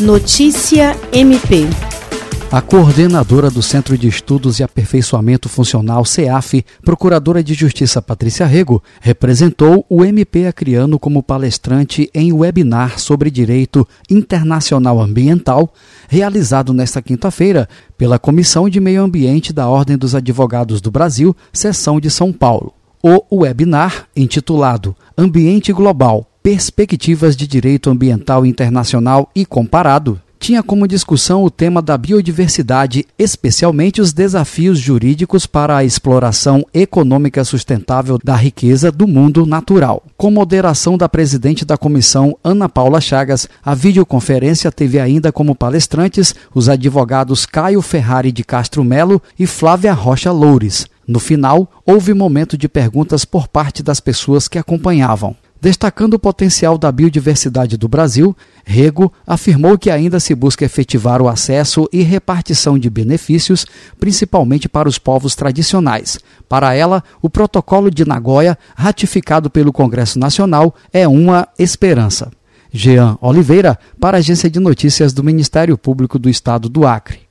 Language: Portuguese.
Notícia MP. A coordenadora do Centro de Estudos e Aperfeiçoamento Funcional, CEAF, Procuradora de Justiça Patrícia Rego, representou o MP Acriano como palestrante em webinar sobre direito internacional ambiental, realizado nesta quinta-feira pela Comissão de Meio Ambiente da Ordem dos Advogados do Brasil, seção de São Paulo. O webinar, intitulado Ambiente Global Perspectivas de Direito Ambiental Internacional e Comparado, tinha como discussão o tema da biodiversidade, especialmente os desafios jurídicos para a exploração econômica sustentável da riqueza do mundo natural. Com moderação da presidente da comissão, Ana Paula Chagas, a videoconferência teve ainda como palestrantes os advogados Caio Ferrari de Castro Melo e Flávia Rocha Loures. No final, houve momento de perguntas por parte das pessoas que acompanhavam. Destacando o potencial da biodiversidade do Brasil, Rego afirmou que ainda se busca efetivar o acesso e repartição de benefícios, principalmente para os povos tradicionais. Para ela, o Protocolo de Nagoya, ratificado pelo Congresso Nacional, é uma esperança. Jean Oliveira, para a Agência de Notícias do Ministério Público do Estado do Acre.